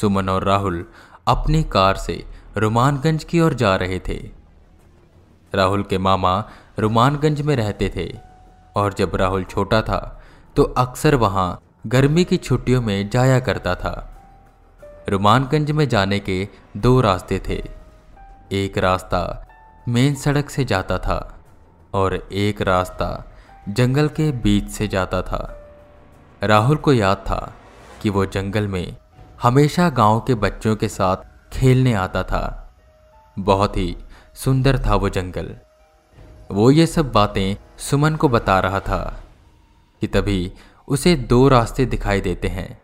सुमन और राहुल अपनी कार से रुमानगंज की ओर जा रहे थे। राहुल के मामा रुमानगंज में रहते थे और जब राहुल छोटा था तो अक्सर वहाँ गर्मी की छुट्टियों में जाया करता था। रुमानगंज में जाने के दो रास्ते थे। एक रास्ता मेन सड़क से जाता था और एक रास्ता जंगल के बीच से जाता था। राहुल को याद था कि वो जंगल में हमेशा गाँव के बच्चों के साथ खेलने आता था। बहुत ही सुंदर था वो जंगल। वो ये सब बातें सुमन को बता रहा था कि तभी उसे दो रास्ते दिखाई देते हैं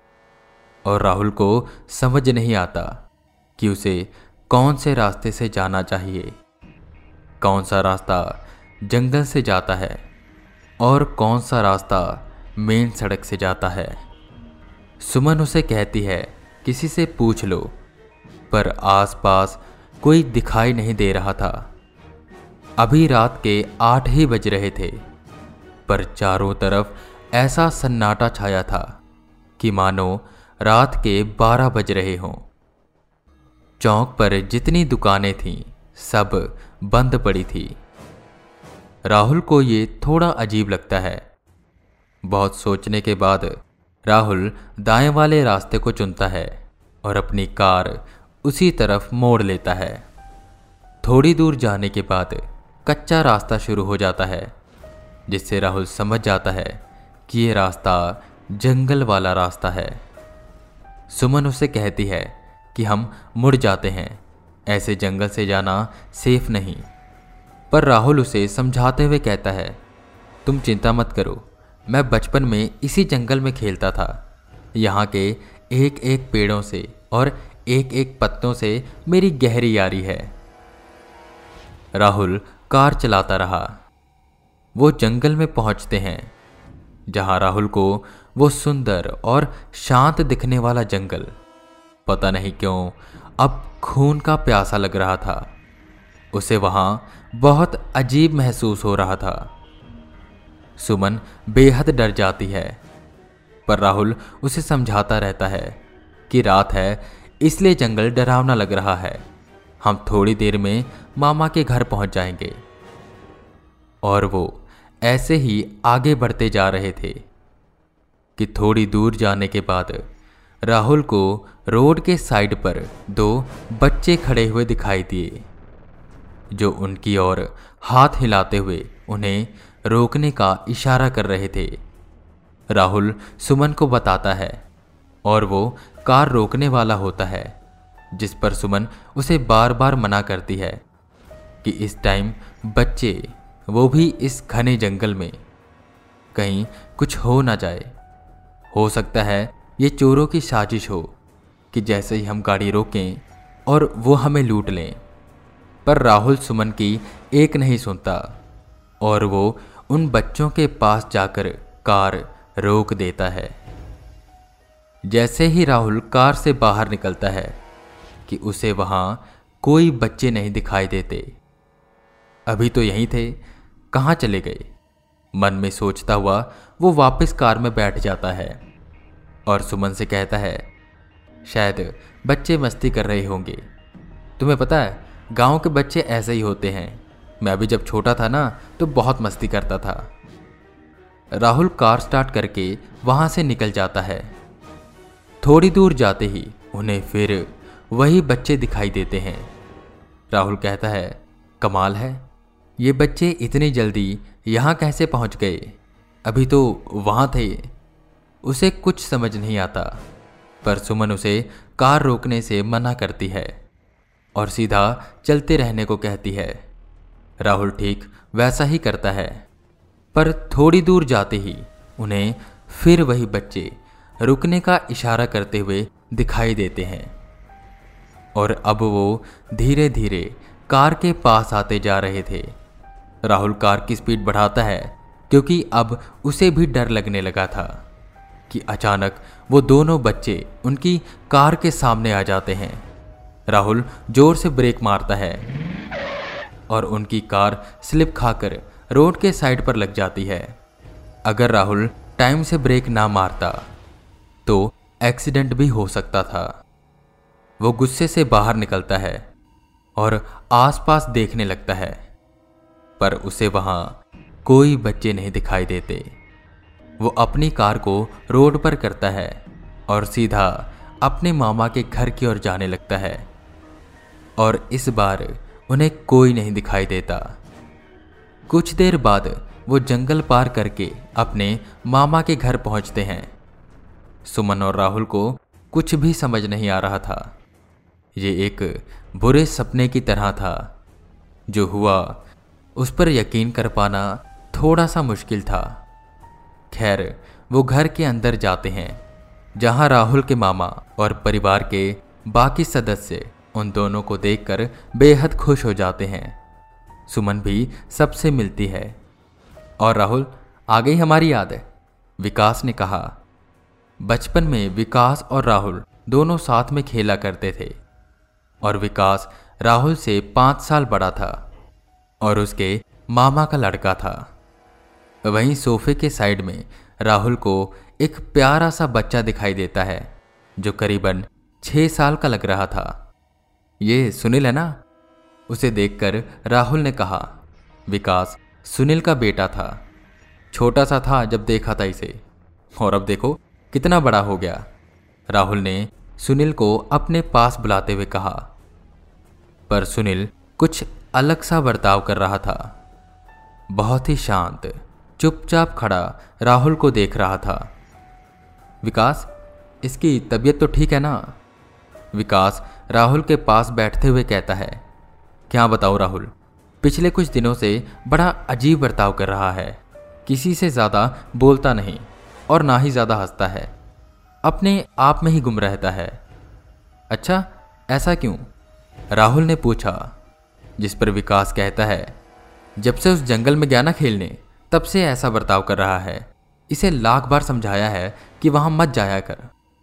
और राहुल को समझ नहीं आता कि उसे कौन से रास्ते से जाना चाहिए, कौन सा रास्ता जंगल से जाता है और कौन सा रास्ता मेन सड़क से जाता है। सुमन उसे कहती है किसी से पूछ लो, पर आसपास कोई दिखाई नहीं दे रहा था। अभी रात के आठ ही बज रहे थे, पर चारों तरफ़ ऐसा सन्नाटा छाया था कि मानो रात के बारह बज रहे हों। चौक पर जितनी दुकानें थीं, सब बंद पड़ी थी। राहुल को ये थोड़ा अजीब लगता है। बहुत सोचने के बाद राहुल दाएँ वाले रास्ते को चुनता है और अपनी कार उसी तरफ़ मोड़ लेता है। थोड़ी दूर जाने के बाद कच्चा रास्ता शुरू हो जाता है, जिससे राहुल समझ जाता है कि ये रास्ता जंगल वाला रास्ता है। सुमन उसे कहती है कि हम मुड़ जाते हैं, ऐसे जंगल से जाना सेफ़ नहीं। पर राहुल उसे समझाते हुए कहता है, तुम चिंता मत करो मैं बचपन में इसी जंगल में खेलता था। यहाँ के एक एक पेड़ों से और एक एक पत्तों से मेरी गहरी यारी है। राहुल कार चलाता रहा। वो जंगल में पहुँचते हैं, जहाँ राहुल को वो सुंदर और शांत दिखने वाला जंगल, पता नहीं क्यों, अब खून का प्यासा लग रहा था। उसे वहाँ बहुत अजीब महसूस हो रहा था। सुमन बेहद डर जाती है। पर राहुल उसे समझाता रहता है कि रात है, इसलिए जंगल डरावना लग रहा है। हम थोड़ी देर में मामा के घर पहुँच जाएँगे। और वो ऐसे ही आगे बढ़ते जा रहे थे कि थोड़ी दूर जाने के बाद राहुल को रोड के साइड पर दो बच्चे खड़े हुए दिखाई दिए, जो उनकी ओर हाथ हिलाते हुए उन्हें रोकने का इशारा कर रहे थे। राहुल सुमन को बताता है, और वो कार रोकने वाला होता है, जिस पर सुमन उसे बार बार मना करती है, कि इस टाइम बच्चे, वो भी इस घने जंगल में। कहीं कुछ हो ना जाए। हो सकता है ये चोरों की साजिश हो, कि जैसे ही हम गाड़ी रोकें और वो हमें लूट लें। पर राहुल सुमन की एक नहीं सुनता। और वो उन बच्चों के पास जाकर कार रोक देता है। जैसे ही राहुल कार से बाहर निकलता है कि उसे वहाँ कोई बच्चे नहीं दिखाई देते। अभी तो यहीं थे, कहाँ चले गए? मन में सोचता हुआ वो वापस कार में बैठ जाता है और सुमन से कहता है, शायद बच्चे मस्ती कर रहे होंगे। तुम्हें पता है, गाँव के बच्चे ऐसे ही होते हैं। मैं अभी जब छोटा था ना तो बहुत मस्ती करता था। राहुल कार स्टार्ट करके वहाँ से निकल जाता है। थोड़ी दूर जाते ही उन्हें फिर वही बच्चे दिखाई देते हैं। राहुल कहता है, कमाल है, ये बच्चे इतनी जल्दी यहाँ कैसे पहुँच गए? अभी तो वहाँ थे। उसे कुछ समझ नहीं आता, पर सुमन उसे कार रोकने से मना करती है और सीधा चलते रहने को कहती है। राहुल ठीक वैसा ही करता है। पर थोड़ी दूर जाते ही उन्हें फिर वही बच्चे रुकने का इशारा करते हुए दिखाई देते हैं। और अब वो धीरे धीरे कार के पास आते जा रहे थे। राहुल कार की स्पीड बढ़ाता है, क्योंकि अब उसे भी डर लगने लगा था कि अचानक वो दोनों बच्चे उनकी कार के सामने आ जाते हैं। राहुल ज़ोर से ब्रेक मारता है। और उनकी कार स्लिप खाकर रोड के साइड पर लग जाती है। अगर राहुल टाइम से ब्रेक ना मारता तो एक्सीडेंट भी हो सकता था। वो गुस्से से बाहर निकलता है और आसपास देखने लगता है, पर उसे वहाँ कोई बच्चे नहीं दिखाई देते। वो अपनी कार को रोड पर करता है और सीधा अपने मामा के घर की ओर जाने लगता है। और इस बार उन्हें कोई नहीं दिखाई देता। कुछ देर बाद वो जंगल पार करके अपने मामा के घर पहुँचते हैं। सुमन और राहुल को कुछ भी समझ नहीं आ रहा था। ये एक बुरे सपने की तरह था, जो हुआ उस पर यकीन कर पाना थोड़ा सा मुश्किल था। खैर, वो घर के अंदर जाते हैं, जहाँ राहुल के मामा और परिवार के बाकी सदस्य उन दोनों को देखकर बेहद खुश हो जाते हैं। सुमन भी सबसे मिलती है। और राहुल आ गई हमारी याद है। विकास ने कहा, बचपन में विकास और राहुल दोनों साथ में खेला करते थे। और विकास राहुल से पाँच साल बड़ा था। और उसके मामा का लड़का था। वहीं सोफे के साइड में राहुल को एक प्यारा सा बच्चा दिखाई देता है, जो करीबन छह साल का लग रहा था। ये सुनील है ना? उसे देखकर राहुल ने कहा, विकास, सुनील का बेटा था। छोटा सा था जब देखा था इसे। और अब देखो, कितना बड़ा हो गया। राहुल ने सुनील को अपने पास बुलाते हुए कहा। पर सुनील कुछ अलग सा बर्ताव कर रहा था। बहुत ही शांत, चुपचाप खड़ा राहुल को देख रहा था। विकास, इसकी तबीयत तो ठीक है ना? विकास राहुल के पास बैठते हुए कहता है, क्या बताओ राहुल? पिछले कुछ दिनों से बड़ा अजीब बर्ताव कर रहा है। किसी से ज़्यादा बोलता नहीं और ना ही ज़्यादा हंसता है। अपने आप में ही गुम रहता है। अच्छा ऐसा क्यों? राहुल ने पूछा, जिस पर विकास कहता है, जब से उस जंगल में गया ना खेलने, तब से ऐसा बर्ताव कर रहा है। इसे लाख बार समझाया है कि वहाँ मत जाया कर,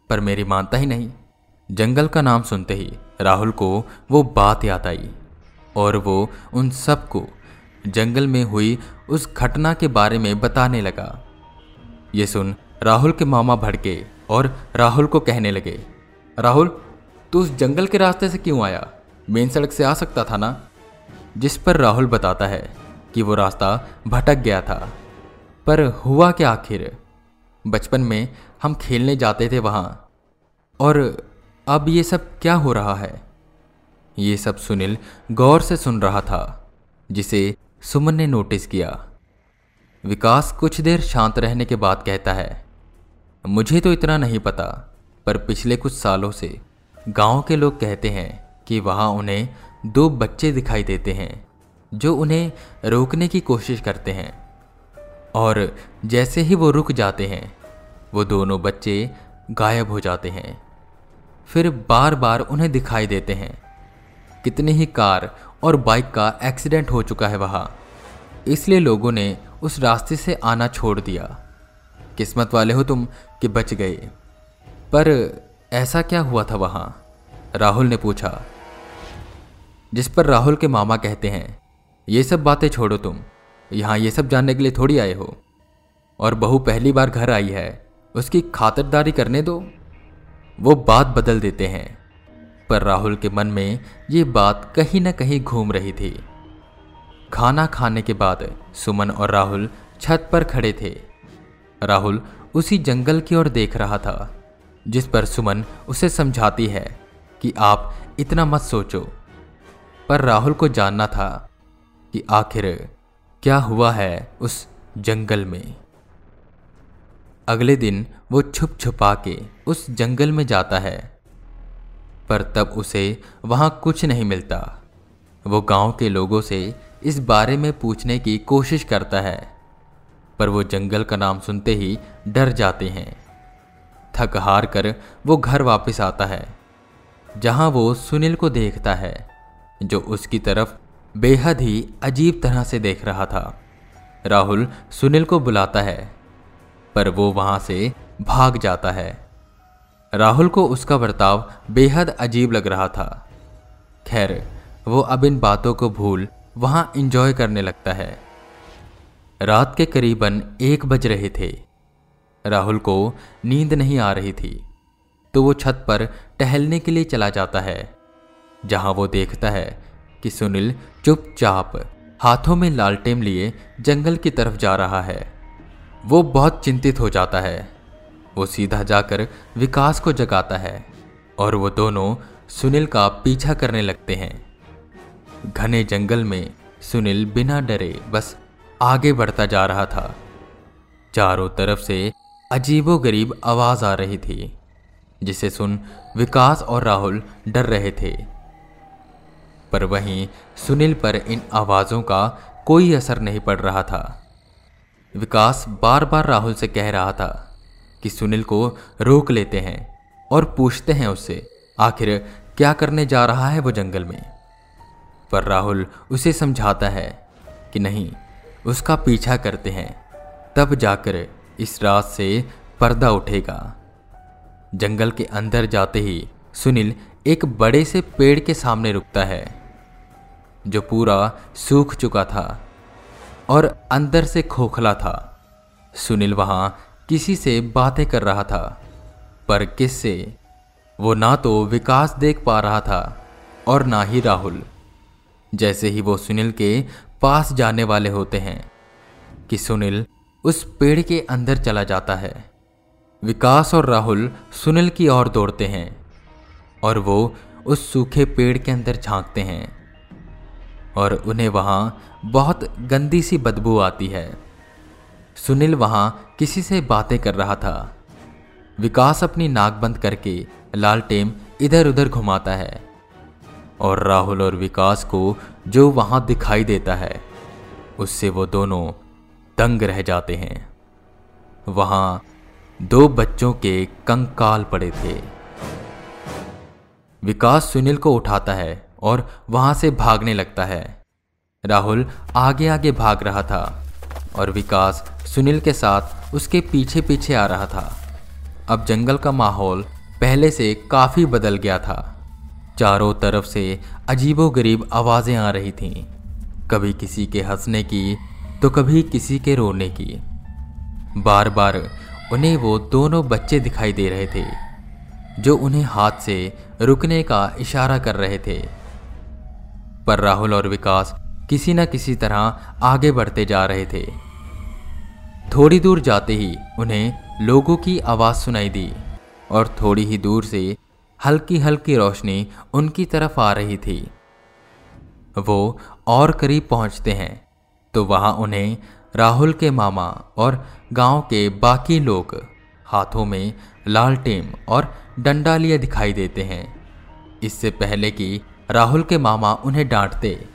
पर मेरी मानता ही नहीं। जंगल का नाम सुनते ही राहुल को वो बात याद आई और वो उन सबको जंगल में हुई उस घटना के बारे में बताने लगा। ये सुन राहुल के मामा भड़के और राहुल को कहने लगे, राहुल, तू उस जंगल के रास्ते से क्यों आया? मेन सड़क से आ सकता था ना? जिस पर राहुल बताता है कि वो रास्ता भटक गया था। पर हुआ क्या आखिर? बचपन में हम खेलने जाते थे वहाँ और अब ये सब क्या हो रहा है? ये सब सुनील गौर से सुन रहा था, जिसे सुमन ने नोटिस किया। विकास कुछ देर शांत रहने के बाद कहता है, मुझे तो इतना नहीं पता, पर पिछले कुछ सालों से गाँव के लोग कहते हैं कि वहाँ उन्हें दो बच्चे दिखाई देते हैं, जो उन्हें रोकने की कोशिश करते हैं। और जैसे ही वो रुक जाते हैं, वो दोनों बच्चे गायब हो जाते हैं। फिर बार बार उन्हें दिखाई देते हैं। कितनी ही कार और बाइक का एक्सीडेंट हो चुका है वहाँ। इसलिए लोगों ने उस रास्ते से आना छोड़ दिया। किस्मत वाले हो तुम कि बच गए। पर ऐसा क्या हुआ था वहाँ? राहुल ने पूछा। जिस पर राहुल के मामा कहते हैं, ये सब बातें छोड़ो तुम। यहाँ ये सब जानने के लिए थोड़ी आए हो। और बहू पहली बार घर आई है। उसकी खातरदारी करने दो। वो बात बदल देते हैं। पर राहुल के मन में ये बात कहीं ना कहीं घूम रही थी। खाना खाने के बाद सुमन और राहुल छत पर खड़े थे। राहुल उसी जंगल की ओर देख रहा था, जिस पर सुमन उसे समझाती है कि आप इतना मत सोचो। पर राहुल को जानना था कि आखिर क्या हुआ है उस जंगल में। अगले दिन वो छुप छुपा के उस जंगल में जाता है। पर तब उसे वहाँ कुछ नहीं मिलता। वो गाँव के लोगों से इस बारे में पूछने की कोशिश करता है। पर वो जंगल का नाम सुनते ही डर जाते हैं। थक हार कर वो घर वापस आता है, जहाँ वो सुनील को देखता है, जो उसकी तरफ़ बेहद ही अजीब तरह से देख रहा था। राहुल सुनील को बुलाता है। पर वो वहाँ से भाग जाता है। राहुल को उसका बर्ताव बेहद अजीब लग रहा था। खैर, वो अब इन बातों को भूल वहाँ इंजॉय करने लगता है। रात के करीबन एक बज रहे थे। राहुल को नींद नहीं आ रही थी तो वो छत पर टहलने के लिए चला जाता है, जहाँ वो देखता है कि सुनील चुपचाप हाथों में लालटेम लिए जंगल की तरफ़ जा रहा है। वो बहुत चिंतित हो जाता है। वो सीधा जाकर विकास को जगाता है और वो दोनों सुनील का पीछा करने लगते हैं। घने जंगल में सुनील बिना डरे बस आगे बढ़ता जा रहा था। चारों तरफ़ से अजीबो गरीब आवाज़ आ रही थी, जिसे सुन विकास और राहुल डर रहे थे। पर वहीं सुनील पर इन आवाजों का कोई असर नहीं पड़ रहा था। विकास बार बार राहुल से कह रहा था कि सुनील को रोक लेते हैं और पूछते हैं उससे, आखिर क्या करने जा रहा है वो जंगल में? पर राहुल उसे समझाता है कि नहीं, उसका पीछा करते हैं, तब जाकर इस रात से पर्दा उठेगा। जंगल के अंदर जाते ही सुनील एक बड़े से पेड़ के सामने रुकता है, जो पूरा सूख चुका था। और अंदर से खोखला था। सुनील वहाँ किसी से बातें कर रहा था, पर किससे? वो ना तो विकास देख पा रहा था और ना ही राहुल। जैसे ही वो सुनील के पास जाने वाले होते हैं कि सुनील उस पेड़ के अंदर चला जाता है। विकास और राहुल सुनील की ओर दौड़ते हैं और वो उस सूखे पेड़ के अंदर झांकते हैं। और उन्हें वहाँ बहुत गंदी सी बदबू आती है। सुनील वहाँ किसी से बातें कर रहा था। विकास अपनी नाक बंद करके लालटेम इधर उधर घुमाता है और राहुल और विकास को जो वहाँ दिखाई देता है, उससे वो दोनों दंग रह जाते हैं। वहाँ दो बच्चों के कंकाल पड़े थे। विकास सुनील को उठाता है और वहाँ से भागने लगता है। राहुल आगे आगे भाग रहा था और विकास सुनील के साथ उसके पीछे पीछे आ रहा था। अब जंगल का माहौल पहले से काफ़ी बदल गया था। चारों तरफ़ से अजीबो गरीब आवाज़ें आ रही थीं। कभी किसी के हंसने की तो कभी किसी के रोने की। बार बार उन्हें वो दोनों बच्चे दिखाई दे रहे थे, जो उन्हें हाथ से रुकने का इशारा कर रहे थे। पर राहुल और विकास किसी न किसी तरह आगे बढ़ते जा रहे थे। थोड़ी दूर जाते ही उन्हें लोगों की आवाज़ सुनाई दी और थोड़ी ही दूर से हल्की हल्की रोशनी उनकी तरफ़ आ रही थी। वो और करीब पहुँचते हैं तो वहाँ उन्हें राहुल के मामा और गाँव के बाकी लोग हाथों में लालटेम और डंडा लिए दिखाई देते हैं। इससे पहले कि राहुल के मामा उन्हें डांटते।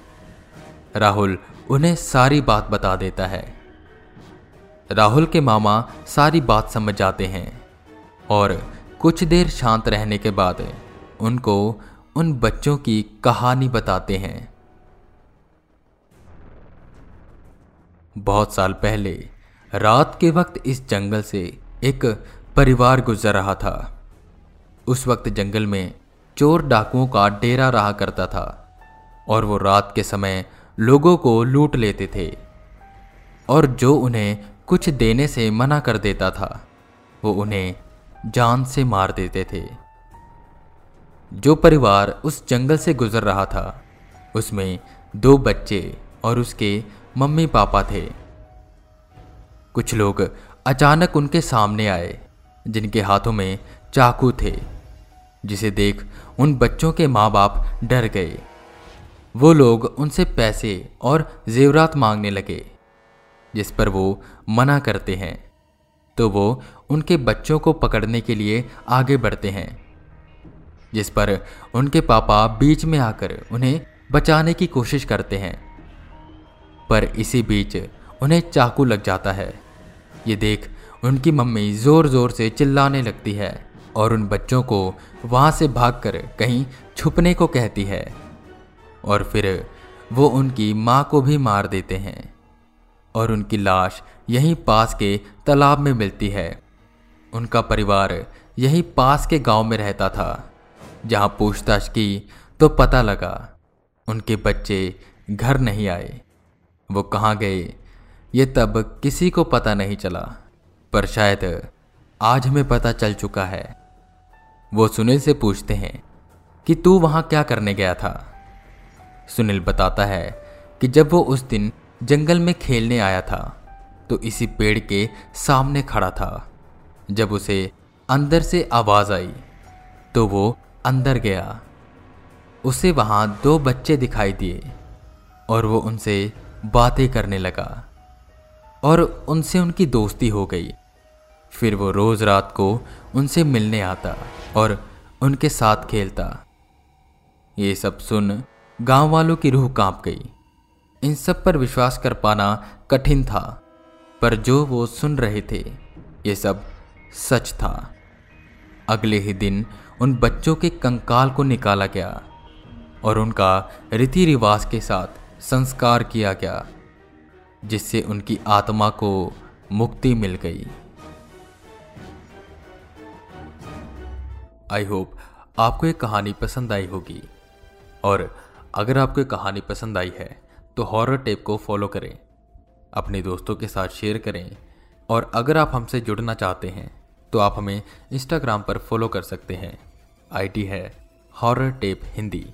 राहुल उन्हें सारी बात बता देता है। राहुल के मामा सारी बात समझ जाते हैं और कुछ देर शांत रहने के बाद उनको उन बच्चों की कहानी बताते हैं। बहुत साल पहले, रात के वक्त इस जंगल से एक परिवार गुजर रहा था। उस वक्त जंगल में चोर डाकुओं का डेरा रहा करता था और वो रात के समय लोगों को लूट लेते थे और जो उन्हें कुछ देने से मना कर देता था, वो उन्हें जान से मार देते थे। जो परिवार उस जंगल से गुजर रहा था, उसमें दो बच्चे और उसके मम्मी पापा थे। कुछ लोग अचानक उनके सामने आए, जिनके हाथों में चाकू थे। जिसे देख उन बच्चों के माँ बाप डर गए। वो लोग उनसे पैसे और जेवरात मांगने लगे, जिस पर वो मना करते हैं। तो वो उनके बच्चों को पकड़ने के लिए आगे बढ़ते हैं, जिस पर उनके पापा बीच में आकर उन्हें बचाने की कोशिश करते हैं। पर इसी बीच उन्हें चाकू लग जाता है। ये देख उनकी मम्मी ज़ोर ज़ोर से चिल्लाने लगती है। और उन बच्चों को वहाँ से भागकर कहीं छुपने को कहती है। और फिर वो उनकी माँ को भी मार देते हैं। और उनकी लाश यहीं पास के तालाब में मिलती है। उनका परिवार यहीं पास के गाँव में रहता था, जहाँ पूछताछ की तो पता लगा उनके बच्चे घर नहीं आए। वो कहाँ गए, ये तब किसी को पता नहीं चला, पर शायद आज हमें पता चल चुका है। वो सुनील से पूछते हैं कि तू वहाँ क्या करने गया था? सुनील बताता है कि जब वो उस दिन जंगल में खेलने आया था तो इसी पेड़ के सामने खड़ा था। जब उसे अंदर से आवाज़ आई तो वो अंदर गया। उसे वहाँ दो बच्चे दिखाई दिए और वो उनसे बातें करने लगा और उनसे उनकी दोस्ती हो गई। फिर वो रोज रात को उनसे मिलने आता और उनके साथ खेलता। ये सब सुन गाँव वालों की रूह काँप गई। इन सब पर विश्वास कर पाना कठिन था, पर जो वो सुन रहे थे, ये सब सच था। अगले ही दिन उन बच्चों के कंकाल को निकाला गया और उनका रीति रिवाज के साथ संस्कार किया गया, जिससे उनकी आत्मा को मुक्ति मिल गई। आई होप आपको ये कहानी पसंद आई होगी। और अगर आपको कहानी पसंद आई है तो हॉरर टेप को फॉलो करें, अपने दोस्तों के साथ शेयर करें, और अगर आप हमसे जुड़ना चाहते हैं तो आप हमें इंस्टाग्राम पर फॉलो कर सकते हैं। आईडी है हॉरर टेप हिंदी।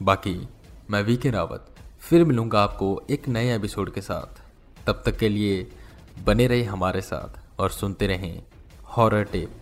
बाकी, मैं वी के रावत, फिर मिलूँगा आपको एक नए एपिसोड के साथ। तब तक के लिए बने रहे हमारे साथ, और सुनते रहें हॉरर टेप